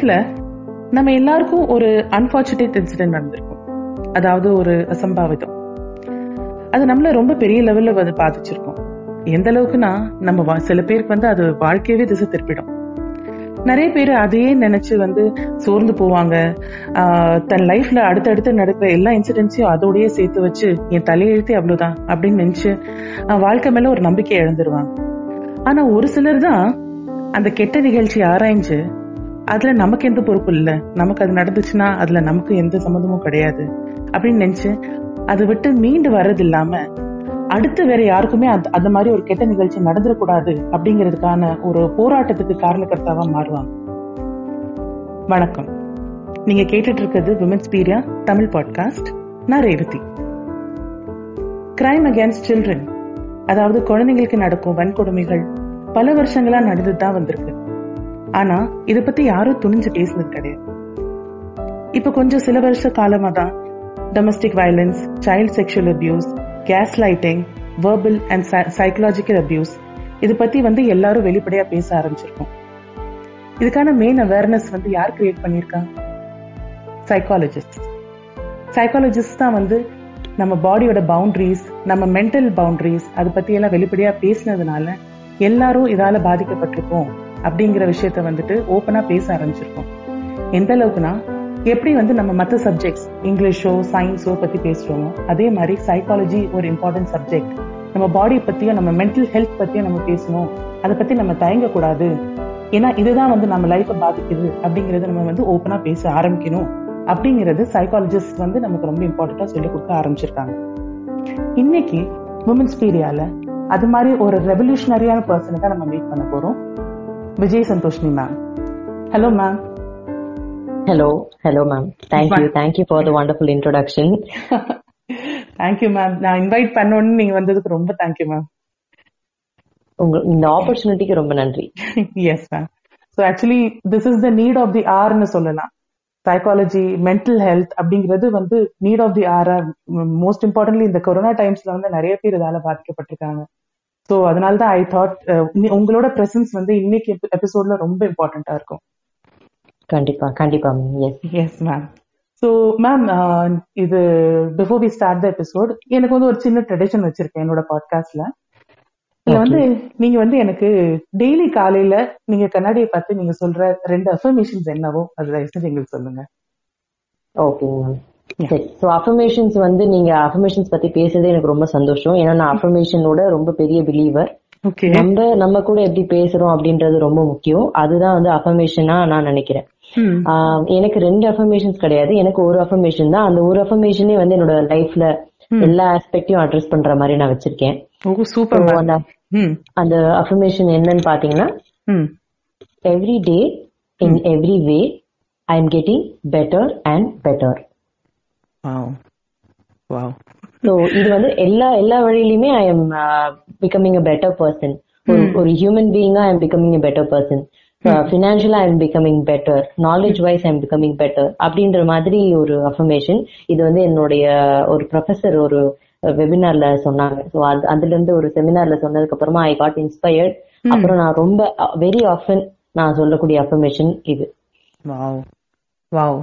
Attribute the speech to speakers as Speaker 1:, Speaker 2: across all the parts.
Speaker 1: லைஃப்ல நம்ம எல்லாருக்கும் ஒரு அன்பார்ச்சுனேட் இன்சிடென்ட் நடந்திருக்கும். அதாவது ஒரு அசம்பாவிதம். அது நம்மள ரொம்ப பெரிய லெவல்ல வந்து பாதிச்சிருக்கும். எந்த அளவுக்குன்னா நம்ம சில பேருக்கு வந்து அது வாழ்க்கையவே திசை திருப்பிடும். நிறைய பேர் அதையே நினைச்சு வந்து சோர்ந்து போவாங்க. தன் லைஃப்ல அடுத்தடுத்து நடக்கிற எல்லா இன்சிடென்ட்ஸையும் அதோடயே சேர்த்து வச்சு என் தலையெழுத்தே அவ்வளவுதான் அப்படின்னு நினைச்சு வாழ்க்கை மேல ஒரு நம்பிக்கை இழந்துருவாங்க ஆனா ஒரு சிலர் தான் அந்த கெட்ட நிகழ்ச்சி ஆராய்ஞ்சு அதுல நமக்கு எந்த பொறுப்பு இல்ல. நமக்கு அது நடந்துச்சுன்னா அதுல நமக்கு எந்த சம்மந்தமும் கிடையாது. அப்படின்னு நினைச்சு அதை விட்டு மீண்டு வர்றது இல்லாம அடுத்து வேற யாருக்குமே அந்த அந்த மாதிரி ஒரு கெட்ட நிகழ்ச்சி நடந்துடக்கூடாது அப்படிங்கிறதுக்கான ஒரு போராட்டத்துக்கு காரணக்கர்த்தாவா மாறுவாங்க. வணக்கம். நீங்க கேட்டுட்டு இருக்கிறது விமன்ஸ் பீரியா தமிழ் பாட்காஸ்ட் நான் ரேவதி. கிரைம் அகேன்ஸ்ட் சில்ட்ரன் அதாவது குழந்தைங்களுக்கு நடக்கும் வன்கொடுமைகள் பல வருஷங்களா நடந்துதான் வந்திருக்கு. ஆனா இத பத்தி யாரும் துணிஞ்சு பேசுனது கிடையாது. இப்ப கொஞ்சம் சில வருஷ காலமா தான் domestic violence child sexual abuse gaslighting verbal and psychological abuse இது பத்தி வந்து எல்லாரும் வெளிப்படையா பேச ஆரம்பிச்சிருக்கோம். இதுக்கான மெயின் அவேர்னஸ் வந்து யார் கிரியேட் பண்ணியிருக்கா? சைக்காலஜிஸ்ட் சைக்காலஜிஸ்ட் தான் வந்து நம்ம பாடியோட பவுண்டரிஸ் நம்ம மென்டல் பவுண்டரிஸ் அதை பத்தி எல்லாம் வெளிப்படையா பேசினதுனால எல்லாரும் இதால பாதிக்கப்பட்டிருக்கோம். அப்படிங்கிற விஷயத்த வந்துட்டு ஓப்பனா பேச ஆரம்பிச்சிருக்கோம். எந்த அளவுக்குனா எப்படி வந்து நம்ம மற்ற சப்ஜெக்ட்ஸ் இங்கிலீஷோ சயின்ஸோ பத்தி பேசுகிறோமோ அதே மாதிரி சைக்காலஜி ஒரு இம்பார்ட்டன்ட் சப்ஜெக்ட் நம்ம பாடி பத்தியும் நம்ம மென்டல் ஹெல்த் பத்தியும் நம்ம பேசணும். அதை பத்தி நம்ம தயங்கக்கூடாது. ஏன்னா இதுதான் வந்து நம்ம லைஃப்பை பாதிக்குது அப்படிங்கறத நம்ம வந்து ஓப்பனா பேச ஆரம்பிக்கணும் அப்படிங்கிறது சைக்காலஜிஸ்ட் வந்து நமக்கு ரொம்ப இம்பார்ட்டண்டா சொல்லி கொடுக்க ஆரம்பிச்சிருக்காங்க. இன்னைக்கு உமன்ஸ் பீரியால அது மாதிரி ஒரு ரெவல்யூஷனரியான பர்சனை தான் நம்ம மீட் பண்ண போறோம். Vijay Santhoshini ma'am hello ma'am
Speaker 2: Hello, hello, ma'am. Thank you, thank you for the wonderful introduction.
Speaker 1: Thank you ma'am நான் இன்வைட் பண்ணோன்னு நீங்க வந்ததுக்கு ரொம்ப தேங்க்யூ மேம்
Speaker 2: உங்க இந்த ஆப்பர்ச்சுனிட்டிக்கு ரொம்ப நன்றி.
Speaker 1: Yes ma'am so actually this is the need of the ஆர்னு சொல்லலாம். சைக்காலஜி மென்டல் ஹெல்த் அப்படிங்கிறது வந்து need of the hour most importantly இந்த கொரோனா டைம்ஸ்ல வந்து நிறைய பேர் இதால பாதிக்கப்பட்டிருக்காங்க. ஸோ அதனால தான் ஐ தாட் உங்களோட பிரசன்ஸ் வந்து இன்னைக்கு எபிசோட்ல ரொம்ப இம்பார்ட்டண்டா இருக்கும்.
Speaker 2: கண்டிப்பா கண்டிப்பா ma'am yes
Speaker 1: yes ma'am so ma'am இது before we start the episode எனக்கு வந்து ஒரு சின்ன ட்ரெடிஷன் வச்சிருக்கேன் என்னோட பாட்காஸ்ட்ல இதுல வந்து நீங்க வந்து எனக்கு டெய்லி காலையில நீங்க கண்ணாடியை பார்த்து நீங்க சொல்ற ரெண்டு அஃபர்மேஷன்ஸ் என்னவோ அது தயவு செஞ்சு எங்களுக்கு சொல்லுங்க.
Speaker 2: ஓகே மேம் சரி ஸோ அஃபர்மேஷன்ஸ் வந்து நீங்க அஃபர்மேஷன்ஸ் பத்தி பேசுறதே எனக்கு ரொம்ப சந்தோஷம். ஏன்னா நான் அஃபர்மேஷனோட ரொம்ப பெரிய பிலீவர் நம்ம நம்ம கூட எப்படி பேசுறோம் அப்படின்றது ரொம்ப முக்கியம். அதுதான் வந்து அஃபர்மேஷனா நான் நினைக்கிறேன். எனக்கு ரெண்டு அஃபர்மேஷன்ஸ் கிடையாது. எனக்கு ஒரு அஃபர்மேஷன் தான். அந்த ஒரு அஃபர்மேஷனே வந்து என்னோட லைஃப்ல எல்லா ஆஸ்பெக்டையும் அட்ரஸ் பண்ற மாதிரி நான் வச்சிருக்கேன். அந்த அஃபர்மேஷன் என்னன்னு பாத்தீங்கன்னா
Speaker 1: ம்.
Speaker 2: every day in every way i am getting better and so இது வந்து எல்லா எல்லா வழியிலுமே I am becoming a better person ஒரு human பீயிங்கா I am becoming a better person ஃபினான்ஷியலா I am becoming better knowledge wise I am becoming better அப்படின்ற மாதிரி ஒரு affirmation இது வந்து என்னுடைய ஒரு ப்ரொஃபசர் ஒரு வெபினார்ல சொன்னாங்க. ஸோ அதுல இருந்து ஒரு செமினார்ல சொன்னதுக்கு அப்புறமா ஐ காட் இன்ஸ்பயர்ட் அப்புறம் நான் ரொம்ப வெரி ஆஃபன் நான் சொல்லக்கூடிய அஃபர்மேஷன் இது.
Speaker 1: Wow wow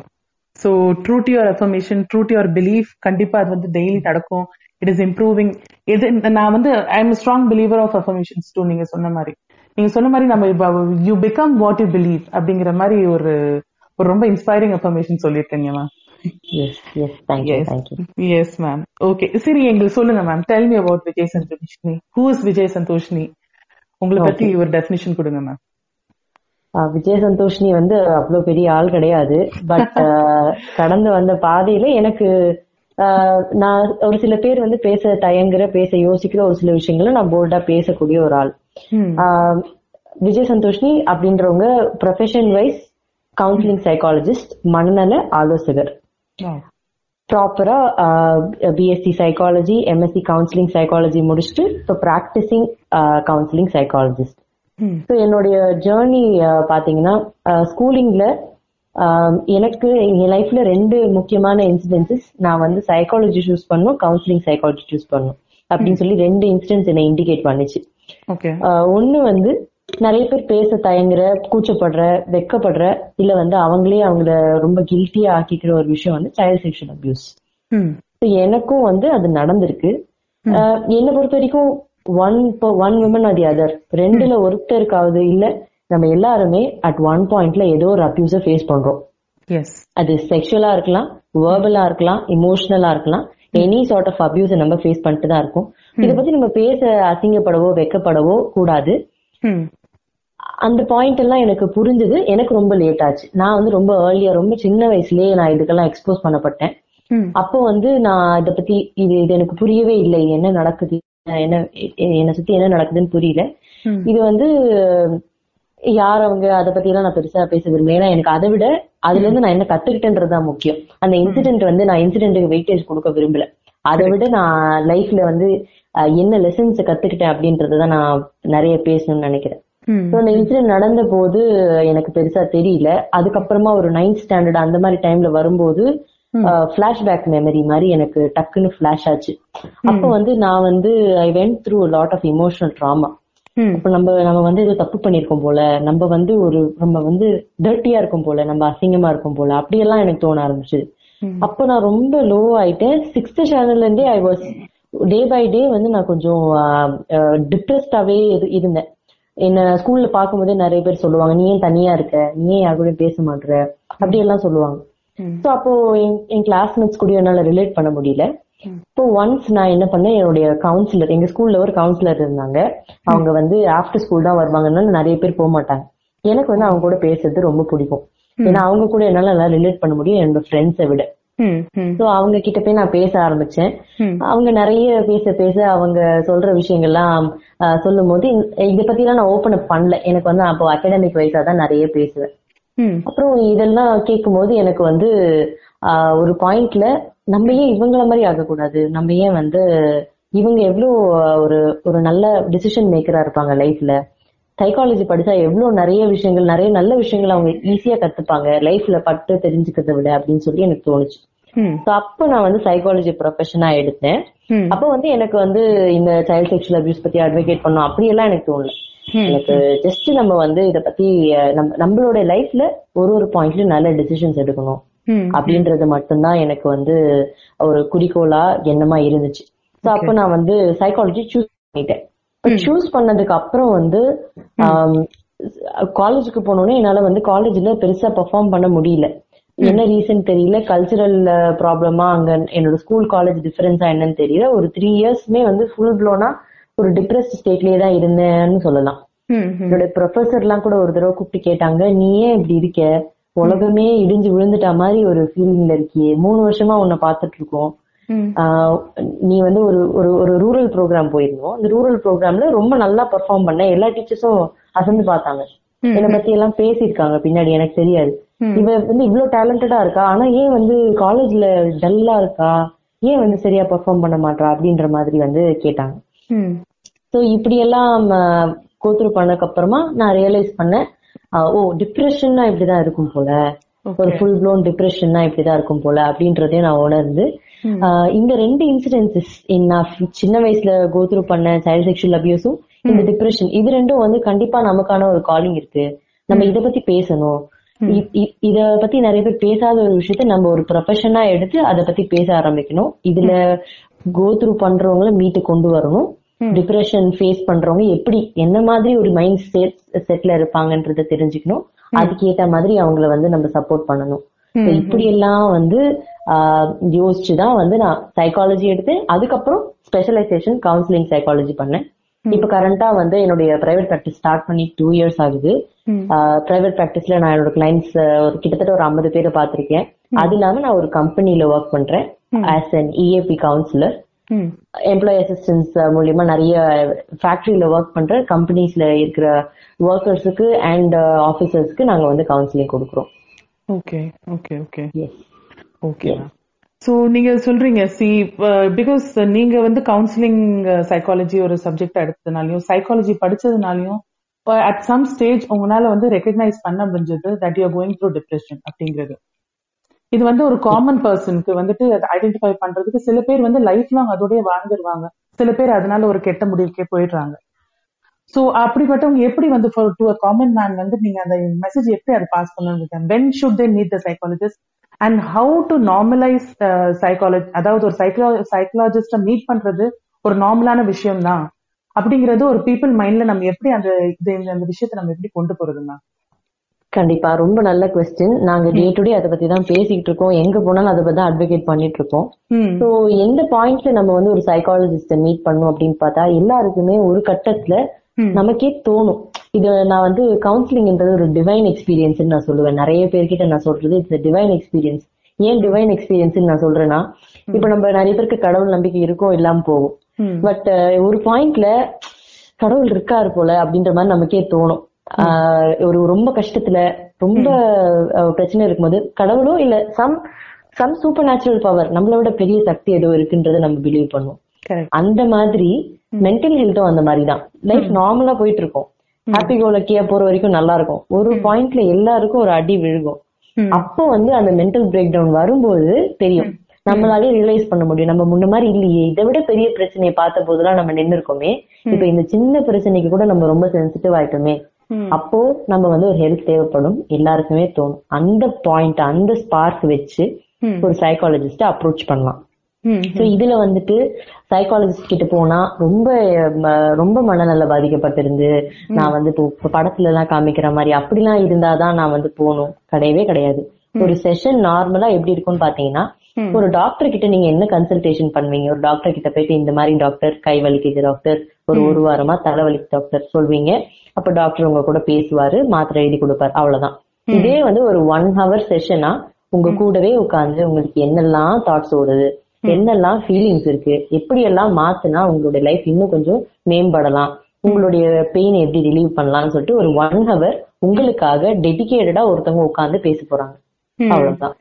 Speaker 1: so true to your affirmation true to your belief கண்டிப்பா அது வந்து டெய்லி நடக்கும். இட் இஸ் இம்ப்ரூவிங் இது நான் வந்து I am strong believer of affirmations too நீங்க சொன்ன மாதிரி. நீங்க சொன்ன மாதிரி நம்ம you become what you believe அப்படிங்கிற மாதிரி ஒரு ஒரு ரொம்ப இன்ஸ்பைரிங் அஃபர்மேஷன் சொல்லியிருக்கீங்க மேம்.
Speaker 2: எஸ்
Speaker 1: மேம் ஓகே சரி எங்களுக்கு சொல்லுங்க ma'am tell me about Vijay Santhoshini who is Vijay Santhoshini உங்களை பத்தி ஒரு டெஃபினிஷன் கொடுங்க மேம்
Speaker 2: விஜய் சந்தோஷினி வந்து அவ்வளவு பெரிய ஆள் கிடையாது. பட் கடந்து வந்த பாதையில எனக்கு நான் ஒரு சில பேர் வந்து பேச தயங்குற பேச யோசிக்கிற ஒரு சில விஷயங்களை நான் போல்டா பேசக்கூடிய ஒரு ஆள். விஜய் சந்தோஷினி அப்படின்றவங்க ப்ரொஃபஷன் வைஸ் கவுன்சிலிங் சைக்காலஜிஸ்ட் மனநல ஆலோசகர். ப்ராப்பரா BSc psychology MSc counselling psychology முடிச்சுட்டு இப்போ ப்ராக்டிசிங் கவுன்சிலிங் சைக்காலஜிஸ்ட் ஸோ என்னுடைய ஜேர்னி பாத்தீங்கன்னா ஸ்கூலிங்ல எனக்கு என் லைஃப்ல ரெண்டு முக்கியமான இன்சிடென்சஸ் நான் வந்து சைக்காலஜி சூஸ் பண்ணும் கவுன்சிலிங் சைக்காலஜி சூஸ் பண்ணும். அப்படின்னு சொல்லி ரெண்டு இன்சிடென்ட்ஸ் என்னை இண்டிகேட் பண்ணுச்சு. ஒன்னு வந்து நிறைய பேர் பேச தயங்குற கூச்சப்படுற வெக்கப்படுற இல்ல வந்து அவங்களே அவங்கள ரொம்ப கில்ட்டியா ஆக்கிக்கிற ஒரு விஷயம் வந்து சைல்ட் செக்ஷுவல் அபியூஸ் எனக்கும் வந்து அது நடந்திருக்கு. என்னை பொறுத்த வரைக்கும் one one women are the other ரெண்டுல ஒருத்தருக்காவது இல்ல நம்ம எல்லாருமே அட் ஒன் பாயிண்ட்ல ஏதோ ஒரு அபியூஸ ஃபேஸ் பண்றோம். அது செக்ஷுவலா இருக்கலாம் வேர்பலா இருக்கலாம் இமோஷனலா இருக்கலாம் எனி சார்ட் ஆஃப் அபியூஸ் நம்ம ஃபேஸ் பண்ணிட்டு தான் இருக்கோம். இத பத்தி நம்ம பேச அசிங்கப்படவோ வெக்கப்படவோ கூடாது.
Speaker 1: ம்
Speaker 2: அந்த பாயிண்ட் எல்லாம் எனக்கு புரிஞ்சது. எனக்கு ரொம்ப லேட் ஆச்சு. நான் வந்து ரொம்ப ஏர்லியா ரொம்ப சின்ன வயசுலயே நான் இதுக்கெல்லாம் எக்ஸ்போஸ் பண்ணப்பட்டேன். அப்போ வந்து நான் இத பத்தி இது இது எனக்கு புரியவே இல்லை. என்ன நடக்குது? என்ன என்னை சுத்தி என்ன நடக்குதுன்னு புரியல. இது வந்து யார் அவங்க அதை பத்தி எல்லாம் நான் பெருசா பேச விரும்பல. ஏன்னா எனக்கு அதை விட அதுல இருந்து நான் என்ன கத்துக்கிட்டேன்றதுதான் முக்கியம். அந்த இன்சிடென்ட் வந்து நான் இன்சிடென்ட்டுக்கு வெயிட்டேஜ் கொடுக்க விரும்பல. அதை விட நான் லைஃப்ல வந்து என்ன லெசன்ஸ் கத்துக்கிட்டேன் அப்படின்றத நான் நிறைய பேசணும்னு நினைக்கிறேன். ஸோ அந்த இன்சிடென்ட் நடந்த போது எனக்கு பெருசா தெரியல. அதுக்கப்புறமா ஒரு நைன்த் ஸ்டாண்டர்ட் அந்த மாதிரி டைம்ல வரும்போது ஃபிளாஷ்பேக் மெமரி மாதிரி எனக்கு டக்குன்னு ஃபிளாஷ் ஆச்சு. அப்போ வந்து நான் வந்து I went through lot of emotional drama அப்ப நம்ம நம்ம வந்து ஏதோ தப்பு பண்ணிருக்கோம் போல. நம்ம வந்து ஒரு நம்ம வந்து டர்ட்டியா இருக்கும் போல. நம்ம அசிங்கமா இருக்கும் போல. அப்படியெல்லாம் எனக்கு தோண ஆரம்பிச்சு. அப்ப நான் ரொம்ப லோ ஆயிட்டேன். சிக்ஸ்த் ஸ்டாண்டர்ட்ல இருந்தே I was day by day வந்து நான் கொஞ்சம் டிப்ரெஸ்டாவே இருந்தேன். என்ன ஸ்கூல்ல பார்க்கும்போதே நிறைய பேர் சொல்லுவாங்க நீ ஏன் தனியா இருக்க? நீ ஏன் யார் பேச மாட்ற? அப்படி எல்லாம் சொல்லுவாங்க. சோ அப்போ என்- கிளாஸ்மேட்ஸ் கூட என்னால ரிலேட் பண்ண முடியல. இப்போ ஒன்ஸ் நான் என்ன பண்ணேன் என்னுடைய கவுன்சிலர் எங்க ஸ்கூல்ல ஒரு கவுன்சிலர் இருந்தாங்க. அவங்க வந்து ஆஃப்டர் ஸ்கூல் தான் வருவாங்கன்னு நிறைய பேர் போக மாட்டாங்க. எனக்கு வந்து அவங்க கூட பேசுறது ரொம்ப பிடிக்கும். ஏன்னா அவங்க கூட என்னால நல்லா ரிலேட் பண்ண முடியும் என்னோட ஃப்ரெண்ட்ஸை விட. சோ அவங்க கிட்ட போய் நான் பேச ஆரம்பிச்சேன். அவங்க நிறைய பேச பேச அவங்க சொல்ற விஷயங்கள்லாம் சொல்லும் போது இத பத்தி எல்லாம் நான் ஓபன் அப் பண்ணல. எனக்கு வந்து அப்போ அகாடமிக் வைஸா தான் நிறைய பேசுவேன்.
Speaker 1: ம்.
Speaker 2: அப்புறம் இதெல்லாம் கேட்கும்போது எனக்கு வந்து ஒரு பாயிண்ட்ல நம்ம ஏன் இவங்கள மாதிரி ஆகக்கூடாது? நம்ம ஏன் வந்து இவங்க எவ்வளோ ஒரு ஒரு நல்ல டிசிஷன் மேக்கரா இருப்பாங்க லைஃப்ல சைக்காலஜி படிச்சா எவ்வளவு நிறைய விஷயங்கள் நிறைய நல்ல விஷயங்கள் அவங்க ஈஸியா கத்துப்பாங்க. லைஃப்ல பட்டு தெரிஞ்சுக்கிறத விட அப்படின்னு சொல்லி எனக்கு தோணுச்சு.
Speaker 1: ம்.
Speaker 2: ஸோ அப்போ நான் வந்து சைக்காலஜி ப்ரொஃபஷனா எடுத்தேன்.
Speaker 1: ம்.
Speaker 2: அப்போ வந்து எனக்கு வந்து இந்த சைல்ட் செக்ஷுவல் அபியூஸ் பத்தி அட்வொகேட் பண்ணும் அப்படியெல்லாம் எனக்கு தோணல. எனக்கு ஜஸ்ட் நம்ம வந்து இத பத்தி நம்மளோட லைஃப்ல ஒரு ஒரு பாயிண்ட்லயும் நல்ல டிசிஷன்ஸ் எடுக்கணும். அப்படின்றது மட்டும்தான் எனக்கு வந்து ஒரு குறிக்கோளா எண்ணமா இருந்துச்சு. ஸோ அப்போ நான் வந்து சைக்காலஜி சூஸ் பண்ணிட்டேன். சூஸ் பண்ணதுக்கு அப்புறம் வந்து காலேஜுக்கு போனோடனே என்னால வந்து காலேஜ்ல பெருசா பெர்ஃபார்ம் பண்ண முடியல. என்ன ரீசன் தெரியல? கல்ச்சுரல் ப்ராப்ளமா அங்க என்னோட ஸ்கூல் காலேஜ் டிஃபரன்ஸா என்னன்னு தெரியல. ஒரு த்ரீ இயர்ஸ்மே வந்து ஃபுல் ப்ளோனா ஒரு டிப்ரெஸ்ட் ஸ்டேட்லயே தான் இருந்தேன்னு சொல்லலாம். என்னோட ப்ரொஃபசர் எல்லாம் கூட ஒரு தடவை கூப்பிட்டு கேட்டாங்க நீ ஏன் இப்படி இருக்க? உலகமே இடிஞ்சு விழுந்துட்ட மாதிரி ஒரு ஃபீலிங்ல இருக்கியே. மூணு வருஷமா உன்னை பார்த்துட்டு இருக்கோம். நீ வந்து ஒரு ஒரு ஒரு ரூரல் ப்ரோக்ராம் போயிருந்தோம். அந்த ரூரல் ப்ரோக்ராம்ல ரொம்ப நல்லா பெர்ஃபார்ம் பண்ண எல்லா டீச்சர்ஸும் அசந்து பார்த்தாங்க. என்னை பத்தி எல்லாம் பேசியிருக்காங்க பின்னாடி எனக்கு தெரியாது. இவ வந்து இவ்வளவு டேலண்டடா இருக்கா? ஆனா ஏன் வந்து காலேஜ்ல டல்லா இருக்கா? ஏன் வந்து சரியா பெர்ஃபார்ம் பண்ண மாட்டா அப்படின்ற மாதிரி வந்து கேட்டாங்க. ஸோ இப்படியெல்லாம் கோத்ரூ பண்ணதுக்கு அப்புறமா நான் ரியலைஸ் பண்ணேன் ஓ டிப்ரெஷன்னா இப்படிதான் இருக்கும் போல. ஒரு ஃபுல் ப்ளோன் டிப்ரெஷன்னா இப்படிதான் இருக்கும் போல அப்படின்றதையும் நான் உணர்ந்து இந்த ரெண்டு இன்சிடென்சஸ் நான் சின்ன வயசுல கோத்ரூ பண்ண சைல்ட் செக்ஷுவல் அபியூஸும் இந்த டிப்ரெஷன் இது ரெண்டும் வந்து கண்டிப்பா நமக்கான ஒரு காலிங் இருக்கு. நம்ம இத பத்தி பேசணும். இத பத்தி நிறைய பேர் பேசாத ஒரு விஷயத்த நம்ம ஒரு ப்ரொஃபஷனா எடுத்து அதை பத்தி பேச ஆரம்பிக்கணும். இதுல கோத்ரூ பண்றவங்கள மீட்டு கொண்டு வரணும். டிப்ரெஷன் ஃபேஸ் பண்றவங்க எப்படி என்ன மாதிரி ஒரு மைண்ட் செட் செட்ல இருப்பாங்கன்றத தெரிஞ்சுக்கணும். அதுக்கேத்த மாதிரி அவங்கள வந்து நம்ம சப்போர்ட் பண்ணணும். இப்படி எல்லாம் வந்து யோசிச்சுதான் வந்து நான் சைக்காலஜி எடுத்தேன். அதுக்கப்புறம் ஸ்பெஷலைசேஷன் கவுன்சிலிங் சைக்காலஜி பண்ணேன். இப்ப கரண்டா வந்து என்னுடைய பிரைவேட் ப்ராக்டிஸ் ஸ்டார்ட் பண்ணி டூ இயர்ஸ் ஆகுது. பிரைவேட் ப்ராக்டிஸ்ல நான் என்னோட கிளைண்ட்ஸ் ஒரு கிட்டத்தட்ட ஒரு ஐம்பது பேரை பார்த்திருக்கேன். அது இல்லாம நான் ஒரு கம்பெனில ஒர்க் பண்றேன். As an EAP counsellor employee assistance மூலியமா நிறைய ஃபேக்டரியில ஒர்க் பண்ற கம்பெனிஸ்ல இருக்கிற ஒர்க்கர்ஸுக்கு அண்ட் ஆபீசர்ஸ்க்கு நாங்க வந்து கவுன்சிலிங் கொடுக்குறோம்.
Speaker 1: Okay okay okay okay so நீங்க சொல்றீங்க சி பிகாஸ் நீங்க வந்து கவுன்சிலிங் சைக்காலஜி ஒரு சப்ஜெக்ட் எடுத்ததுனாலையும் சைக்காலஜி படிச்சதுனாலையும் அட் சம் ஸ்டேஜ் உங்களால வந்து ரெக்கக்னைஸ் பண்ண முடிஞ்சது that you going through depression அப்படிங்கிறது. இது வந்து ஒரு காமன் பர்சனுக்கு வந்துட்டு அதை ஐடென்டிஃபை பண்றதுக்கு சில பேர் வந்து லைஃப் லாங் அதோடய வாழ்ந்துருவாங்க. சில பேர் அதனால ஒரு கெட்ட முடிவுக்கே போயிடுறாங்க. சோ அப்படிப்பட்டவங்க எப்படி வந்து டு அ காமன் மேன் வந்து நீங்க அந்த மெசேஜ் எப்படி அதை பாஸ் பண்ணணும் when should they meet the psychologist and how to normalise psychology அதாவது ஒரு சைக்கலா சைக்கலாஜிஸ்ட மீட் பண்றது ஒரு நார்மலான விஷயம் தான் அப்படிங்கறது ஒரு பீப்புள் மைண்ட்ல நம்ம எப்படி அந்த இது அந்த விஷயத்தை நம்ம எப்படி கொண்டு போறதுன்னா?
Speaker 2: கண்டிப்பா ரொம்ப நல்ல கொஸ்டின் நாங்க டே டு டே அதை பத்தி தான் பேசிட்டு இருக்கோம். எங்க போனாலும் அதை பத்தி அட்வொகேட் பண்ணிட்டு இருக்கோம்.
Speaker 1: ம்.
Speaker 2: ஸோ எந்த பாயிண்ட்ல நம்ம வந்து ஒரு சைக்காலஜிஸ்ட மீட் பண்ணணும் அப்படின்னு பார்த்தா எல்லாருக்குமே ஒரு கட்டத்துல
Speaker 1: ம்.
Speaker 2: நமக்கே தோணும். இது நான் வந்து கவுன்சிலிங்ன்றது ஒரு டிவைன் எக்ஸ்பீரியன்ஸ் நான் சொல்லுவேன். நிறைய பேர்கிட்ட நான் சொல்றது இட்ஸ் டிவைன் எக்ஸ்பீரியன்ஸ் ஏன் டிவைன் எக்ஸ்பீரியன்ஸ் நான் சொல்றேன்னா இப்ப நம்ம நிறைய பேருக்கு கடவுள் நம்பிக்கை இருக்கும் இல்லாம போகும்.
Speaker 1: ம்.
Speaker 2: பட் ஒரு பாயிண்ட்ல கடவுள் இருக்காரு போல அப்படின்ற மாதிரி நமக்கே தோணும். ஆஹ் ஒரு ரொம்ப கஷ்டத்துல ரொம்ப பிரச்சனை இருக்கும்போது கடவுளோ இல்ல some some supernatural power நம்மளை விட பெரிய சக்தி ஏதோ இருக்குன்றதை நம்ம பிலீவ் பண்ணுவோம். அந்த மாதிரி மென்டல் ஹெல்த்தும் அந்த மாதிரி தான். லைஃப் நார்மலா போயிட்டு இருக்கும் ஹாப்பி கோலக்கியா போற வரைக்கும் நல்லா இருக்கும் ஒரு பாயிண்ட்ல எல்லாருக்கும் ஒரு அடி விழுகும். அப்போ வந்து அந்த மென்டல் பிரேக் டவுன் வரும்போது தெரியும். நம்மளாலே ரியலைஸ் பண்ண முடியும். நம்ம முன்ன மாதிரி இல்லையே. இதை விட பெரிய பிரச்சனையை பார்த்த போதெல்லாம் நம்ம நின்னு இருக்கோமே இப்ப இந்த சின்ன பிரச்சனைக்கு கூட நம்ம ரொம்ப சென்சிட்டிவ் ஆயிட்டோமே. அப்போ நம்ம வந்து ஒரு ஹெல்ப் தேவைப்படும். எல்லாருக்குமே தோணும். அந்த பாயிண்ட் அந்த ஸ்பார்க் வச்சு. ஒரு சைக்காலஜிஸ்ட அப்ரோச் பண்ணலாம். இதுல வந்துட்டு சைக்காலஜிஸ்ட் கிட்ட போனா ரொம்ப ரொம்ப மனநல பாதிக்கப்பட்டிருந்து நான் வந்து இப்போ படத்துல எல்லாம் காமிக்கிற மாதிரி அப்படிலாம் இருந்தாதான் நான் வந்து போகணும். கிடையவே கிடையாது. ஒரு செஷன் நார்மலா எப்படி இருக்கும்னு பாத்தீங்கன்னா. ஒரு டாக்டர் கிட்ட நீங்க என்ன கன்சல்டேஷன் பண்ணுவீங்க? ஒரு டாக்டர் கிட்ட போயிட்டு இந்த மாதிரி டாக்டர் கை வலிக்குது டாக்டர் ஒரு ஒரு வாரமா தலைவலிக்கு டாக்டர் சொல்வீங்க. அப்ப டாக்டர் உங்க கூட பேசுவாரு மாத்திரை எழுதி கொடுப்பாரு அவ்வளவுதான். இதே வந்து ஒரு ஒன் ஹவர் செஷனா உங்க கூடவே உட்கார்ந்து உங்களுக்கு என்னெல்லாம் தாட்ஸ் ஓடுது என்னெல்லாம் ஃபீலிங்ஸ் இருக்கு எப்படி எல்லாம் மாத்துனா உங்களுடைய லைஃப் இன்னும் கொஞ்சம் மேம்படலாம் உங்களுடைய பெயின் எப்படி ரிலீவ் பண்ணலாம்னு சொல்லிட்டு ஒரு ஒன் ஹவர் உங்களுக்காக டெடிகேட்டடா ஒருத்தவங்க உட்கார்ந்து பேச போறாங்க. அவ்வளவுதான்.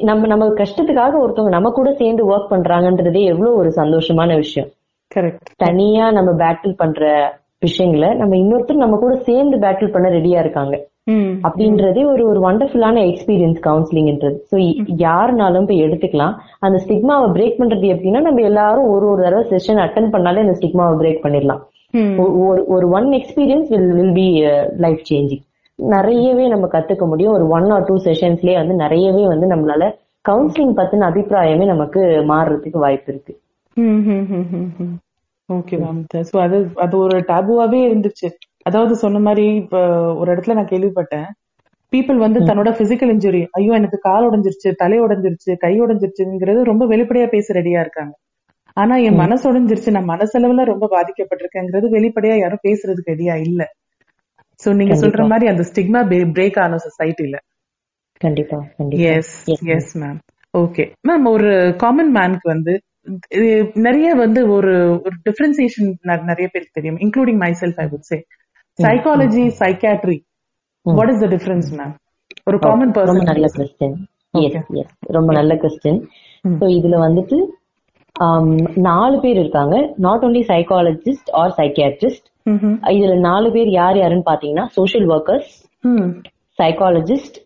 Speaker 2: நம்ம நம்ம கஷ்டத்துக்காக ஒருத்தவங்க நம்ம கூட சேர்ந்து ஒர்க் பண்றாங்கன்றதே எவ்வளவு ஒரு சந்தோஷமான விஷயம். தனியா நம்ம பேட்டில் பண்ற விஷயங்களை நம்ம இன்னொருத்தர் நம்ம கூட சேர்ந்து பேட்டில் பண்ண ரெடியா இருக்காங்க. அப்படின்றதே ஒரு ஒரு வண்டர்ஃபுல்லான எக்ஸ்பீரியன்ஸ் கவுன்சிலிங்ன்றது ஸோ யாருனாலும் போய் எடுத்துக்கலாம். அந்த ஸ்டிக்மாவை பிரேக் பண்றது எப்படின்னா நம்ம எல்லாரும் ஒரு ஒரு தடவை செஷன் அட்டன் பண்ணாலே அந்த ஸ்டிக்மாவை பிரேக் பண்ணிடலாம். ஒரு ஒரு one experience will will be life changing நிறையவே நம்ம கத்துக்க முடியும். ஒரு ஒன் ஆர் டூ செஷன்ஸ்லயே வந்து நிறையவே வந்து நம்மளால கவுன்சிலிங் பத்தின அபிப்பிராயமே நமக்கு மாறுறதுக்கு வாய்ப்பு இருக்கு.
Speaker 1: ஓகே மேம் சோ அது அது ஒரு டாபுவாவே இருந்துச்சு. அதாவது சொன்ன மாதிரி இப்ப ஒரு இடத்துல நான் கேள்விப்பட்டேன். பீப்புள் வந்து தன்னோட பிசிக்கல் இன்ஜுரி ஐயோ எனக்கு கால் உடைஞ்சிருச்சு தலை உடைஞ்சிருச்சு கை உடைஞ்சிருச்சுங்கிறது ரொம்ப வெளிப்படையா பேச ரெடியா இருக்காங்க. ஆனா என் மனசு உடைஞ்சிருச்சு நான் மனசளவுல ரொம்ப பாதிக்கப்பட்டிருக்கேங்கிறது வெளிப்படையா யாரும் பேசுறதுக்கு ரெடியா இல்ல. சோ நீங்க சொல்ற மாதிரி அந்த ஸ்டிக்மா பிரேக் ஆன சொசைட்டில
Speaker 2: கண்டிப்பா
Speaker 1: yes yes ma'am okay ma'am ஒரு காமன் மேனுக்கு வந்து இது நிறைய வந்து ஒரு ஒரு டிஃபரன்சியேஷன் நிறைய பேருக்கு தெரியும் including myself I would say psychology psychiatry what is the difference ma'am ஒரு காமன்
Speaker 2: ரொம்ப நல்ல
Speaker 1: பர்சன்
Speaker 2: கொஸ்டின் ரொம்ப நல்ல கொஸ்டின் ஸோ இதுல வந்துட்டு ஆம், நாலு பேர் இருக்காங்க. Not only psychologist or psychiatrist இதுல நாலு பேர் யார் யாருன்னு பாத்தீங்கன்னா social workers psychologist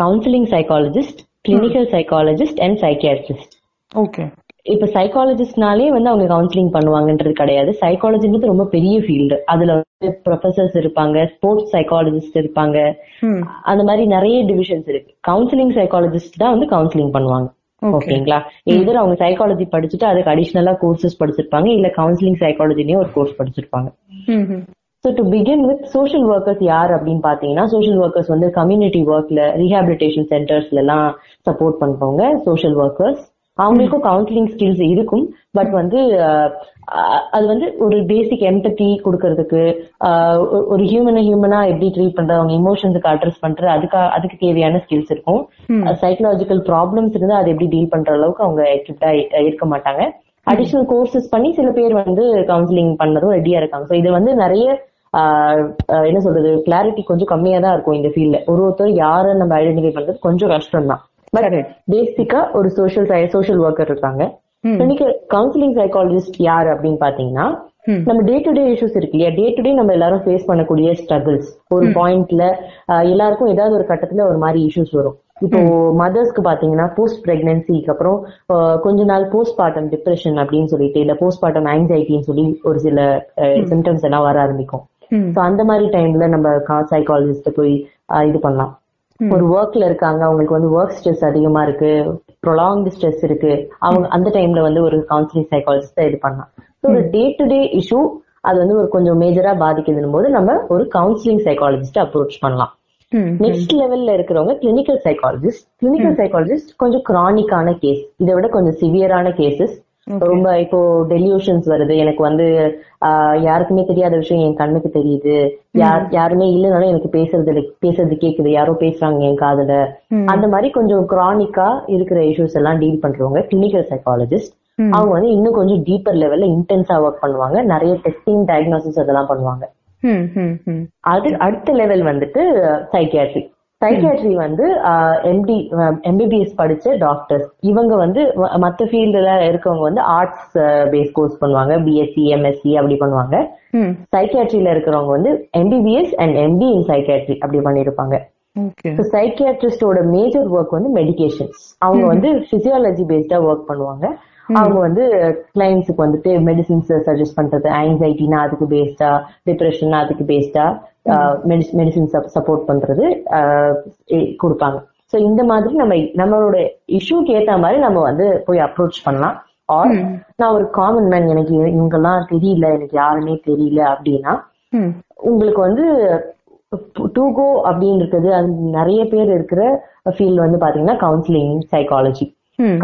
Speaker 2: counselling psychologist clinical psychologist and psychiatrist
Speaker 1: okay
Speaker 2: இப்ப சைக்காலஜிஸ்ட்னாலே வந்து அவங்க கவுன்சிலிங் பண்ணுவாங்கன்றது கிடையாது. சைக்காலஜின்றது ரொம்ப பெரிய ஃபீல்டு அதுல வந்து ப்ரொஃபசர்ஸ் இருப்பாங்க ஸ்போர்ட்ஸ் சைக்காலஜிஸ்ட் இருப்பாங்க. அந்த மாதிரி நிறைய டிவிஷன்ஸ் இருக்கு. கவுன்சிலிங் சைக்காலஜிஸ்ட் தான் வந்து கவுன்சிலிங் பண்ணுவாங்க.
Speaker 1: ஓகே.
Speaker 2: ஓகேங்களா? எதிர் அவங்க சைக்காலஜி படிச்சுட்டு அதுக்கு அடிஷனலா கோர்சஸ் படிச்சிருப்பாங்க இல்ல கவுன்சிலிங் சைக்காலஜிலயும் ஒரு கோர்ஸ் படிச்சிருப்பாங்க. So to begin with social workers யார் அப்படின்னு பாத்தீங்கன்னா சோஷியல் ஒர்க்கர்ஸ் வந்து கம்யூனிட்டி ஒர்க்ல ரீஹாபிலிட்டேஷன் சென்டர்ஸ்ல எல்லாம் சப்போர்ட் பண்றவங்க சோஷியல் ஒர்க்கர்ஸ் அவங்களுக்கும் கவுன்சிலிங் ஸ்கில்ஸ் இருக்கும். பட் வந்து அது வந்து ஒரு பேசிக் எம்பத்தி கொடுக்கறதுக்கு ஒரு ஹியூமனை ஹியூமனா எப்படி ட்ரீட் பண்றது அவங்க இமோஷன்ஸுக்கு அட்ரஸ் பண்றது அதுக்கு அதுக்கு தேவையான ஸ்கில்ஸ் இருக்கும். சைக்கலாஜிக்கல் ப்ராப்ளம்ஸ் இருந்தா அதை எப்படி டீல் பண்ற அளவுக்கு அவங்க எக்யூப்டா இருக்க மாட்டாங்க. அடிஷனல் கோர்சஸ் பண்ணி சில பேர் வந்து கவுன்சிலிங் பண்ணதும் ரெடியா இருக்காங்க. ஸோ இது வந்து நிறைய என்ன சொல்றது கிளாரிட்டி கொஞ்சம் கம்மியா தான் இருக்கும் இந்த ஃபீல்ட்ல ஒரு ஒருத்தர் யாரை நம்ம ஐடென்டிஃபை பண்றது கொஞ்சம் கஷ்டம் தான் பட். பேசிக்கா ஒரு சோஷியல் சோஷியல் ஒர்க்கர் இருக்காங்க. கிளினிக்கல் கவுன்சிலிங் சைக்காலஜிஸ்ட் யார் அப்படின்னு பாத்தீங்கன்னா. நம்ம டே டு டே இஷ்யூஸ் இருக்கு இல்லையா? டே டு டே நம்ம எல்லாரும் ஃபேஸ் பண்ணக்கூடிய ஸ்ட்ரகிள்ஸ் ஒரு பாயிண்ட்ல எல்லாருக்கும் ஏதாவது ஒரு கட்டத்துல ஒரு மாதிரி இஷ்யூஸ் வரும். இப்போ மதர்ஸ்க்கு பாத்தீங்கன்னா போஸ்ட் பிரெக்னன்சிக்கு அப்புறம் கொஞ்ச நாள் போஸ்ட் பார்ட்டம் டிப்ரெஷன் அப்படின்னு சொல்லிட்டு இல்ல போஸ்ட் பார்ட்டம் ஆங்ஸைட்டின்னு சொல்லி ஒரு சில சிம்டம்ஸ் எல்லாம் வர ஆரம்பிக்கும். ஸோ அந்த மாதிரி டைம்ல நம்ம சைக்காலஜிஸ்ட் போய் இது பண்ணலாம். ஒரு ஒர்க்ல இருக்காங்க. அவங்களுக்கு வந்து ஒர்க் ஸ்ட்ரெஸ் அதிகமா இருக்கு. ப்ரொலாங்டு ஸ்ட்ரெஸ் இருக்கு. அவங்க அந்த டைம்ல வந்து ஒரு கவுன்சிலிங் சைக்காலஜிஸ்ட் இது பண்ணலாம். ஸோ ஒரு டே டு டே இஷ்யூ அது வந்து ஒரு கொஞ்சம் மேஜரா பாதிக்குதுன்னு போது நம்ம ஒரு கவுன்சிலிங் சைக்காலஜிஸ்ட் அப்ரோச் பண்ணலாம். நெக்ஸ்ட் லெவல்ல இருக்கிறவங்க கிளினிக்கல் சைக்காலஜிஸ்ட் கிளினிக்கல் சைக்காலஜிஸ்ட் கொஞ்சம் கிரானிக்கான கேஸ் இதை விட கொஞ்சம் சிவியரான கேசஸ் ரொம்ப இப்போ டெலியூஷன்ஸ் வருது. எனக்கு வந்து யாருக்குமே தெரியாத விஷயம் என் கண்ணுக்கு தெரியுது. யார் யாருமே இல்லைனாலும் எனக்கு பேசுறது பேசுறது கேக்குது. யாரோ பேசுறாங்க என் காதுல. அந்த மாதிரி கொஞ்சம் கிரானிக்கா இருக்கிற இஷ்யூஸ் எல்லாம் டீல் பண்றவங்க கிளினிக்கல் சைக்காலஜிஸ்ட் அவங்க வந்து இன்னும் கொஞ்சம் டீப்பர் லெவல்ல இன்டென்ஸா ஒர்க் பண்ணுவாங்க. நிறைய டெஸ்டிங் டயக்னோசிஸ் அதெல்லாம் பண்ணுவாங்க. அது அடுத்த லெவல் வந்துட்டு சைக்கியாட்ரி சைக்கியாட்ரி வந்து எம்டி எம்பிபிஎஸ் படிச்ச டாக்டர்ஸ் இவங்க வந்து மத்த ஃபீல்டுல இருக்கவங்க வந்து ஆர்ட்ஸ் பேஸ் கோர்ஸ் பண்ணுவாங்க. பிஎஸ்சி எம்எஸ்சி அப்படி பண்ணுவாங்க.
Speaker 1: ம்.
Speaker 2: சைக்கியாட்ரியில இருக்கிறவங்க வந்து MBBS and MD in psychiatry அப்படி பண்ணிருப்பாங்க. சைக்கியாட்ரிஸ்டோட மேஜர் ஒர்க் வந்து மெடிகேஷன்ஸ் அவங்க வந்து பிசியாலஜி பேஸ்டா ஒர்க் பண்ணுவாங்க. அவங்க வந்து கிளைண்ட்ஸுக்கு வந்துட்டு மெடிசின்ஸ் சஜஸ்ட் பண்றது ஆங்ஸைட்டினா அதுக்கு பேஸ்டா டிப்ரெஷன் அதுக்கு பேஸ்டா மெடிசின் சப்போர்ட் பண்றது கொடுப்பாங்க. சோ இந்த மாதிரி நம்ம நம்மளோட இஷ்யூக்கு ஏத்த மாதிரி நம்ம வந்து போய் அப்ரோச் பண்ணலாம். ஆர் நான் ஒரு காமன் மேன் எனக்கு இவங்கெல்லாம் தெரியல எனக்கு யாருமே தெரியல அப்படின்னா. உங்களுக்கு வந்து டூ கோ அப்படின்னு இருக்குது. அது நிறைய பேர் இருக்கிற ஃபீல்ட் வந்து பாத்தீங்கன்னா கவுன்சிலிங் சைக்காலஜி.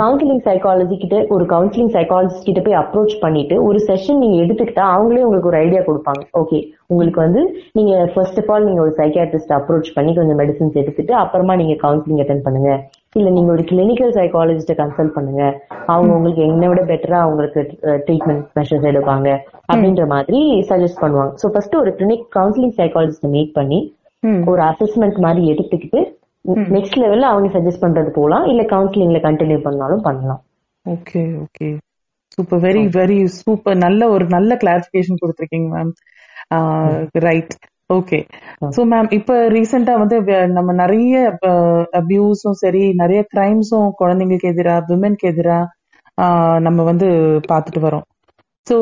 Speaker 2: கவுன்சிலிங் சைக்காலஜி கிட்ட ஒரு கவுன்சிலிங் சைக்காலஜிஸ்ட் கிட்ட போய் அப்ரோச் பண்ணிட்டு ஒரு செஷன் நீங்க எடுத்துக்கிட்டா அவங்களே உங்களுக்கு ஒரு ஐடியா கொடுப்பாங்க. ஓகே உங்களுக்கு வந்து நீங்க ஃபர்ஸ்ட் ஆஃப் ஆல் நீங்க ஒரு சைக்காட்ரிஸ்ட் அப்ரோச் பண்ணி கொஞ்சம் மெடிசின்ஸ் எடுத்துட்டு அப்புறமா நீங்க கவுன்சிலிங் அட்டன் பண்ணுங்க. இல்ல நீங்க ஒரு கிளினிக்கல் சைக்காலஜிஸ்ட கன்சல்ட் பண்ணுங்க. அவங்க உங்களுக்கு என்னை விட பெட்டரா அவங்களுக்கு ட்ரீட்மெண்ட் மெஷர்ஸ் எடுப்பாங்க. அப்படின்ற மாதிரி சஜஸ்ட் பண்ணுவாங்க. ஸோ ஃபர்ஸ்ட் ஒரு கிளினிக் கவுன்சிலிங் சைக்காலஜிஸ்ட மீட் பண்ணி. ஒரு அசஸ்மெண்ட் மாதிரி எடுத்துக்கிட்டு நெக்ஸ்ட் லெவல்ல அவங்க சஜஸ்ட் பண்றது போலாம். இல்ல கவுன்சிலிங்ல கண்டினியூ பண்ணாலும் பண்ணலாம்.
Speaker 1: Okay okay super very very super நல்ல ஒரு நல்ல கிளாரிபிகேஷன் கொடுத்துருக்கீங்க ma'am right okay so ma'am இப்ப ரீசெண்டா வந்து நம்ம நிறைய அபியூஸும் சரி நிறைய கிரைம்ஸும் குழந்தைங்களுக்கு எதிரா விமென்க்கு எதிரா ஆஹ் நம்ம வந்து பார்த்துட்டு வரோம். ஸோ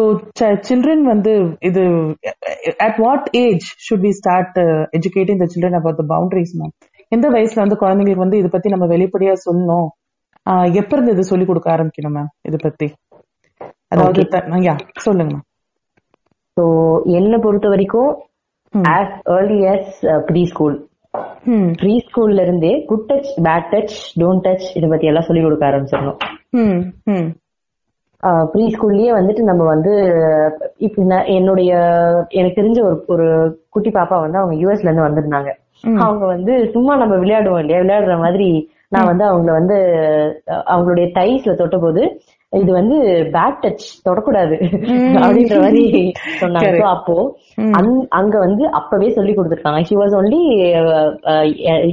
Speaker 1: சில்ட்ரன் வந்து இது at what age should we start educating the children about the boundaries ma'am எந்த வயசுல வந்து குழந்தைங்களுக்கு வந்து இதை பத்தி நம்ம வெளிப்படையா சொல்லணும்? ஆஹ் எப்ப இருந்து இது சொல்லி கொடுக்க ஆரம்பிக்கணும் மேம் இதை பத்தி? அதாவது யா சொல்லுங்க மேம்
Speaker 2: ஸோ என்னை பொறுத்த வரைக்கும். As early as preschool ப்ரீ ஸ்கூல்ல இருந்தே good touch bad touch don't touch இதை பத்தி எல்லாம் சொல்லி கொடுக்க ஆரம்பிச்சிடணும். ப்ரீ ஸ்கூல்லயே வந்துட்டு நம்ம வந்து இப்ப என்னுடைய எனக்கு தெரிஞ்ச ஒரு ஒரு குட்டி பாப்பா வந்து அவங்க யூஎஸ்ல இருந்து வந்திருந்தாங்க. அவங்க வந்து சும்மா நம்ம விளையாடுவோம் இல்லையா? விளையாடுற மாதிரி நான் வந்து அவங்கள வந்து அவங்களுடைய டைஸ்ல தொட்ட போது இது வந்து பேட் டச் தொடக்கூடாது அப்படின்ற மாதிரி சொன்னாங்க. So, அப்போ அங்க வந்து அப்பவே சொல்லி கொடுத்துருக்காங்க. ஷி வாஸ் ஒன்லி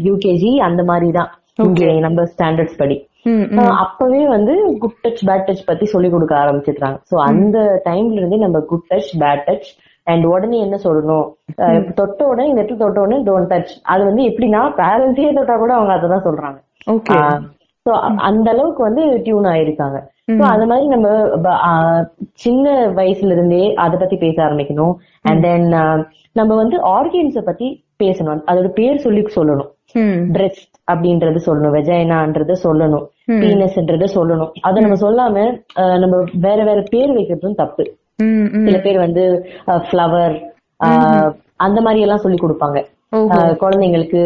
Speaker 2: யூகேஜி அந்த மாதிரி தான். இங்க நம்ம ஸ்டாண்டர்ட்ஸ் படி. அப்பவே வந்து குட் டச் பேட் டச் பத்தி சொல்லி கொடுக்க ஆரம்பிச்சிருக்காங்க. சோ அந்த டைம்ல இருந்தே நம்ம good touch bad touch and உடனே என்ன சொல்லணும்? தொட்ட உடனே இந்த இடத்துல தொட்ட உடனே டோன்ட் டச் அது வந்து எப்படின்னா பேரண்ட்ஸே தொட்டா கூட அவங்க அததான் சொல்றாங்க. சோ அந்த அளவுக்கு வந்து டியூன் ஆயிருக்காங்க. சோ அந்த மாதிரி நம்ம சின்ன வயசுல இருந்தே அத பத்தி பேச ஆரம்பிக்கணும். அண்ட் தென் நம்ம வந்து ஆர்கன்ஸ பத்தி பேசணும். அதோட பேர் சொல்லி சொல்லணும். பிரெஸ்ட் அப்படின்றது சொல்லணும். வெஜைனான்றது சொல்லணும். பீனஸ்ன்றது சொல்லணும். அதை நம்ம சொல்லாம நம்ம வேற வேற பேர் வைக்கிறதும் தப்பு. சில பேர் வந்து ஃப்ளவர் அந்த மாதிரி எல்லாம் சொல்லி கொடுப்பாங்க குழந்தைங்களுக்கு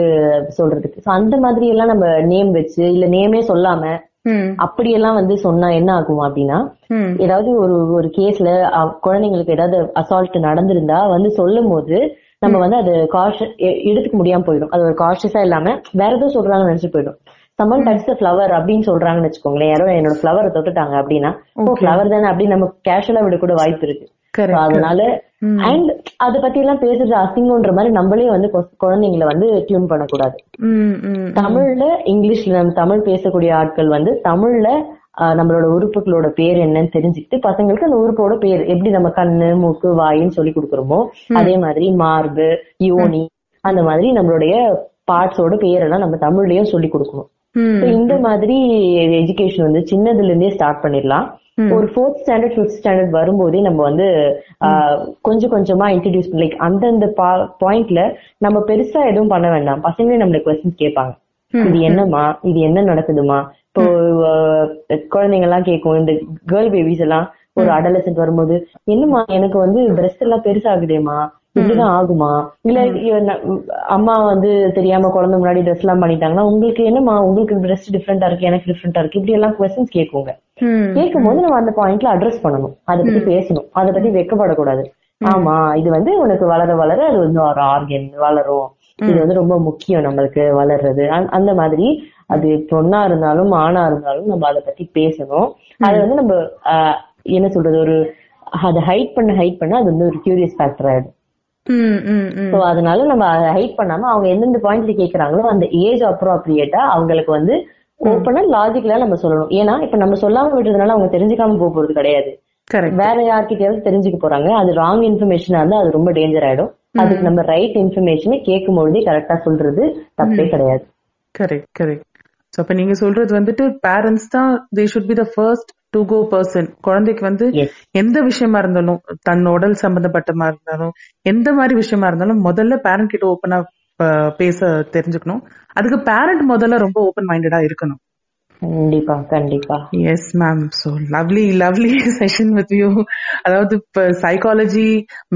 Speaker 2: சொல்றதுக்கு. So, அந்த மாதிரி எல்லாம் நம்ம நேம் வச்சு இல்ல நேமே சொல்லாம அப்படியெல்லாம் வந்து சொன்னா என்ன ஆகும் அப்படின்னா ஏதாவது ஒரு ஒரு கேஸ்ல குழந்தைங்களுக்கு ஏதாவது அசால்ட் நடந்திருந்தா வந்து சொல்லும் போது நம்ம வந்து அது காஷ எடுத்துக்க முடியாம போயிடும். அது ஒரு காஷியஸா இல்லாம வேற ஏதோ சொல்றாங்கன்னு நினைச்சு போயிடும். சம்மன் டச் ஃபிளவர் அப்படின்னு சொல்றாங்கன்னு வச்சுக்கோங்களேன். யாரோ என்னோட ஃபிளவரை தொட்டுட்டாங்க அப்படின்னா ஓ ஃபிளவர் தானே அப்படின்னு நம்ம கேஷுவலா விட கூட வாய்ப்பு இருக்கு. அதனால அண்ட் அத பத்தி எல்லாம் பேசுறது அசிங்கம்ன்ற மாதிரி நம்மளே வந்து குழந்தைங்களை வந்து டியூன் பண்ணக்கூடாது. தமிழ்ல இங்கிலீஷ்ல நம்ம தமிழ் பேசக்கூடிய ஆட்கள் வந்து தமிழ்ல நம்மளோட உறுப்புகளோட பேர் என்னன்னு தெரிஞ்சுக்கிட்டு பசங்களுக்கு அந்த உறுப்போட பேர் எப்படி நம்ம கண்ணு மூக்கு வாயின்னு சொல்லி கொடுக்குறோமோ அதே மாதிரி மார்பு யோனி அந்த மாதிரி நம்மளுடைய பார்ட்ஸோட பேரெல்லாம் நம்ம தமிழ்லயும் சொல்லி கொடுக்கணும். இந்த மாதிரி எஜுகேஷன் வந்து சின்னதுல இருந்தே ஸ்டார்ட் பண்ணிடலாம் ஒரு ஃபோர்த் ஸ்டாண்டர்ட் ஃபிஃப்த் ஸ்டாண்டர்ட் வரும்போதே நம்ம வந்து கொஞ்சம் கொஞ்சமா இன்ட்ரடியூஸ் லைக் அந்தந்த பாயிண்ட்ல நம்ம பெருசா எதுவும் பண்ண வேண்டாம். பசங்களே நம்மள கொஸ்டின்ஸ் கேட்பாங்க. இது என்னம்மா? இது என்ன நடக்குதுமா இப்போ குழந்தைங்க எல்லாம் கேட்கும். இந்த கேர்ள் பேபிஸ் எல்லாம் ஒரு அடலசன்ட் வரும்போது என்னம்மா எனக்கு வந்து பிரஸ்ட் எல்லாம் பெருசாகுதேம்மா? இப்படிதான் ஆகுமா? இல்ல அம்மா வந்து தெரியாம குழந்தை முன்னாடி ட்ரெஸ் எல்லாம் பண்ணிட்டாங்கன்னா உங்களுக்கு என்னம்மா உங்களுக்கு ட்ரெஸ் டிஃப்ரெண்டா இருக்கு எனக்கு டிஃப்ரெண்டா இருக்கு இப்படி எல்லாம் கொஸ்டின்ஸ் கேட்குங்க கேட்கும்போது நம்ம அந்த பாயிண்ட்ல அட்ரஸ் பண்ணணும். அதை பத்தி பேசணும். அதை பத்தி வெக்கப்படக்கூடாது. ஆமா இது வந்து உனக்கு வளர வளர அது வந்து ஒரு ஆர்கன் வளரும். இது வந்து ரொம்ப முக்கியம் நம்மளுக்கு வளர்றது. அந்த- அந்த மாதிரி அது பொண்ணா இருந்தாலும் ஆணா இருந்தாலும் நம்ம அதை பத்தி பேசணும். அது வந்து நம்ம என்ன சொல்றது ஒரு அதை ஹைட் பண்ண ஹைட் பண்ண அது வந்து ஒரு கியூரியஸ் ஃபேக்டர் ஆயிடும். சோ அதனால நம்ம ஹைட் பண்ணாம அவங்க எந்தெந்த பாயிண்ட்ல கேக்குறாங்களோ அந்த ஏஜ் அப்ரோப்ரியேட்டா அவங்களுக்கு வந்து ஓப்பனா லாஜிக்கலா நம்ம சொல்லணும். ஏன்னா இப்ப நம்ம சொல்லாம விடுறதுனால அவங்க தெரிஞ்சுக்காம போக போறது கிடையாது. வேற யார்கிட்டயாவது தெரிஞ்சுக்க போறாங்க. அது ராங் இன்ஃபர்மேஷனா இருந்தா அது ரொம்ப டேஞ்சர் ஆயிடும். அதுக்கு நம்ம ரைட் இன்ஃபர்மேஷனை கேட்கும் பொழுதே கரெக்டா சொல்றது தப்பே கிடையாது.
Speaker 1: கரெக்ட் கரெக்ட் ஸோ அப்ப நீங்க சொல்றது வந்துட்டு பேரண்ட்ஸ் தான் they should be the first to go person குழந்தைக்கு வந்து. எந்த விஷயமா இருந்தாலும் தன் உடல் சம்பந்தப்பட்டமா இருந்தாலும் எந்த மாதிரி விஷயமா இருந்தாலும் முதல்ல பேரண்ட் கிட்ட ஓப்பனா பேச தெரிஞ்சுக்கணும். அதுக்கு பேரண்ட் முதல்ல ரொம்ப ஓப்பன் மைண்டடா இருக்கணும்.
Speaker 2: கண்டிப்பா கண்டிப்பா.
Speaker 1: Yes ma'am so lovely lovely session with you அதாவது இப்ப சைக்காலஜி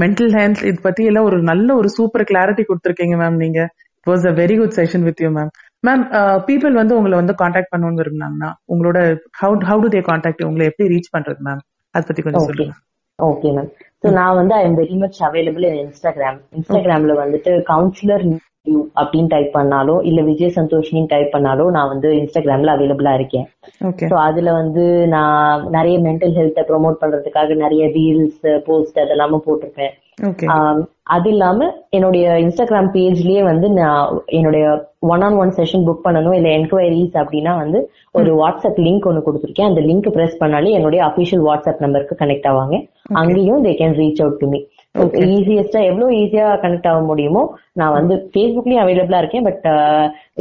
Speaker 1: மென்டல் ஹெல்த் இது பத்தி எல்லாம் ஒரு நல்ல ஒரு சூப்பர் கிளாரிட்டி கொடுத்துருக்கீங்க மேம் நீங்க. It was a very good session with you ma'am ma'am people வந்து உங்களை வந்து காண்டாக்ட் பண்ணணும்னு விரும்பினாங்கன்னா உங்களோட how how to they contact உங்களை எப்படி ரீச் பண்றது மேம் அதை பத்தி கொஞ்சம்
Speaker 2: ஓகே
Speaker 1: சொல்லுங்க.
Speaker 2: ஓகே மேம் ஸோ நான் வந்து I am very much available in Instagram இன்ஸ்டாகிராம்ல வந்துட்டு கவுன்சிலர் அப்படின்னு டைப் பண்ணாலும் இல்ல விஜய் சந்தோஷினின்னு டைப் பண்ணாலும் நான் வந்து இன்ஸ்டாகிராம்ல அவைலபிளா இருக்கேன்.
Speaker 1: ஓகே
Speaker 2: ஸோ அதுல வந்து நான் நிறைய மென்டல் ஹெல்த்தை ப்ரோமோட் பண்றதுக்காக நிறைய ரீல்ஸ் போஸ்ட் அதெல்லாமே போட்டிருப்பேன். அது இல்லாம என்னுடைய இன்ஸ்டாகிராம் பேஜ்லயே வந்து நான் என்னுடைய one on one session book பண்ணணும் இல்ல என்கொயரிஸ் அப்படின்னா வந்து ஒரு வாட்ஸ்அப் லிங்க் ஒன்னு கொடுத்துருக்கேன். அந்த லிங்க் பிரஸ் பண்ணாலே என்னுடைய அபிஷியல் வாட்ஸ்அப் நம்பருக்கு கனெக்ட் ஆவாங்க. அங்கேயும் they can reach out to me ஈஸியஸ்டா எவ்வளவு ஈஸியா கனெக்ட் ஆக முடியுமோ நான் வந்து ஃபேஸ்புக்லயும் அவைலபிளா இருக்கேன். பட்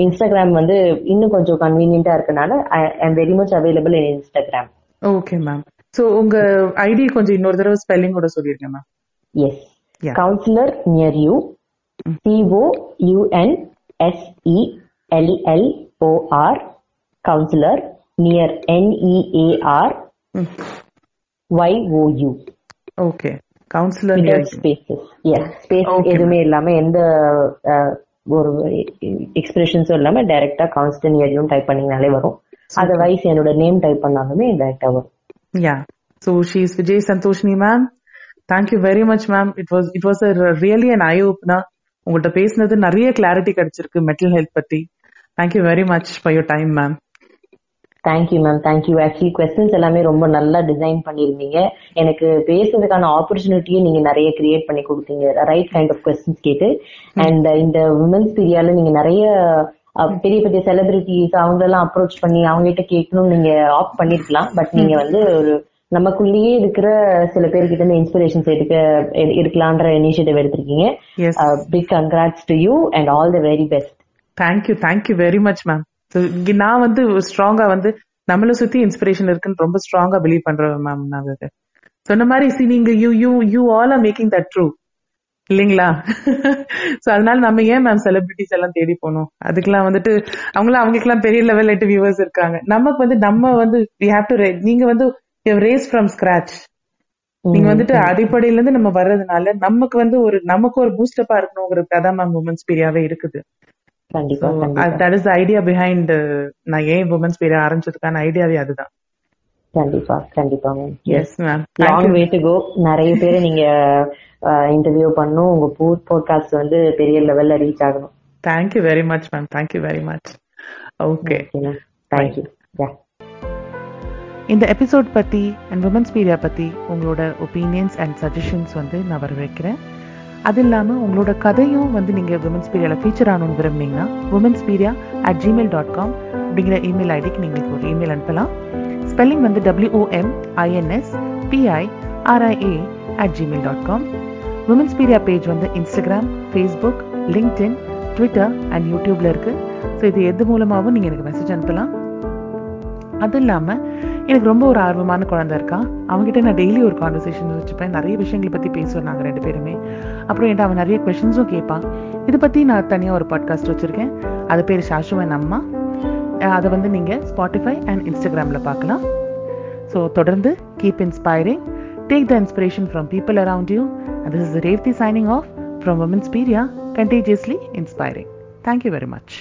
Speaker 2: இன்ஸ்டாகிராம் வந்து இன்னும் கொஞ்சம் கன்வீனியன்டா இருக்கனால I am very much available in Instagram
Speaker 1: okay ma'am so உங்க ஐடி கொஞ்சம் இன்னொரு தடவை ஸ்பெல்லிங்கோட சொல்லிருங்க ma'am
Speaker 2: yes counsellor near you CO UN SE LL OR counsellor near NEAR YOU
Speaker 1: okay counsellor
Speaker 2: spaces S space
Speaker 1: Okay,
Speaker 2: எதுவுமே இல்லாம எந்த ஒரு எக்ஸ்பிரஷன்ஸும் இல்லாம டைரக்டா கவுன்சிலர் நியர் யூ டைப் பண்ணீங்கனாலே வரும். அதர்வைஸ் என்னோட நேம் டைப் பண்ணாலுமே டைரக்டா வரும்.
Speaker 1: Yeah. So she's Vijay Santoshni ma'am. Thank you very much ma'am. It was it was a really an eye opener. உங்கள்கிட்ட பேசினது நிறைய கிளாரிட்டி கிடைச்சிருக்கு மென்டல் ஹெல்த் பத்தி. Thank you very much for your time ma'am
Speaker 2: thank you ma'am thank you actually questions எல்லாமே ரொம்ப நல்லா design பண்ணியிருந்தீங்க எனக்கு பேசுறதுக்கான ஆப்பர்ச்சுனிட்டியை நீங்க நிறைய கிரியேட் பண்ணி கொடுத்தீங்க. ரைட் கைண்ட் ஆஃப் கொஸ்டின்ஸ் கேட்டு. அண்ட் இந்த உமன்ஸ் பீரியால நீங்க நிறைய பெரிய பெரிய செலிபிரிட்டிஸ் அவங்களெல்லாம் அப்ரோச் பண்ணி அவங்க கிட்ட கேட்கணும்னு நீங்க ஆப் பண்ணிருக்கலாம். பட் நீங்க வந்து ஒரு நமக்குள்ளேயே இருக்கிற சில பேர்கிட்ட இருந்து இன்ஸ்பிரேஷன்ஸ் எடுக்க எடு- எடுக்கலான்ற இனிஷியேட்டிவ் எடுத்திருக்கீங்க. Big congrats to you and all the very best
Speaker 1: thank you thank you very much ma'am நான் வந்து ஸ்ட்ராங்கா வந்து நம்மள சுத்தி இன்ஸ்பிரேஷன் இருக்குன்னு ரொம்ப ஸ்ட்ராங்கா பிலீவ் பண்றேன் மேம் நான் அது சொன்ன மாதிரி சி நீங்க you you you all are making that true இல்லைங்களா? சோ அதனால நம்ம ஏன் மேம் செலிபிரிட்டிஸ் எல்லாம் தேடி போனோம்? அதுக்கெல்லாம் வந்துட்டு அவங்களாம் அவங்களுக்கெல்லாம் பெரிய லெவல் எட்டு வியூவர்ஸ் இருக்காங்க. நமக்கு வந்து நம்ம வந்து have to ra- நீங்க வந்து ரேஸ் ஃப்ரம் ஸ்கிராச் நீங்க வந்துட்டு அடிப்படையில இருந்து நம்ம வர்றதுனால நமக்கு வந்து ஒரு நமக்கு ஒரு பூஸ்டப்பா இருக்கணுங்கிறது அதான் மேம் உமன்ஸ் பீரியாவே இருக்குது.
Speaker 2: கண்டிப்பா கண்டிப்பா.
Speaker 1: தட் இஸ் ஐடியா பிஹைண்ட் நான் ஏன் உமன்ஸ் பீரியா ஆரம்பிச்சதுக்கான ஐடியாவே அதுதான்.
Speaker 2: கண்டிப்பா கண்டிப்பா ma'am
Speaker 1: yes ma'am
Speaker 2: long way to go நிறைய பேரை நீங்க இன்டர்வியூ பண்ணும். உங்க பூத் போட்காஸ்ட் வந்து பெரிய லெவல்ல ரீச் ஆகணும்.
Speaker 1: Thank you very much ma'am thank you very much okay
Speaker 2: thank you yeah
Speaker 1: இந்த எபிசோட் பற்றி அண்ட் உமன்ஸ் பீரியா பற்றி உங்களோட ஒப்பீனியன்ஸ் அண்ட் சஜஷன்ஸ் வந்து நான் வரவேற்கிறேன். அது இல்லாம உங்களோட கதையும் வந்து நீங்கள் உமன்ஸ் பீரியாவில் ஃபீச்சர் ஆகணும்னு விரும்புனீங்கன்னா women's பீரியா at Gmail dot com அப்படிங்கிற இமெயில் ஐடிக்கு நீங்கள் ஒரு இமெயில் அனுப்பலாம்.
Speaker 3: ஸ்பெல்லிங் வந்து W O M I N S P I R I A at Gmail dot com women's பீரியா page வந்து Instagram Facebook LinkedIn Twitter and யூடியூப்ல இருக்கு. ஸோ இது எது மூலமாகவும் நீங்கள் எனக்கு மெசேஜ் அனுப்பலாம். அது இல்லாமல் எனக்கு ரொம்ப ஒரு ஆர்வமான குழந்தை இருக்கா. அவங்ககிட்ட நான் டெய்லி ஒரு கான்வர்சேஷன் வச்சுப்பேன். நிறைய விஷயங்களை பற்றி பேசுவோம் நாங்கள் ரெண்டு பேருமே. அப்புறம் என்கிட்ட அவன் நிறைய கொஷின்ஸும் கேட்பான். இதை பற்றி நான் தனியாக ஒரு பாட்காஸ்ட் வச்சுருக்கேன். அது பேர் சாஷுவன் அம்மா. அதை வந்து நீங்கள் ஸ்பாட்டிஃபை அண்ட் இன்ஸ்டாகிராமில் பார்க்கலாம். ஸோ தொடர்ந்து keep inspiring take the inspiration from people around you this is Revathi signing off from women's பீரியா contagiously inspiring thank you very much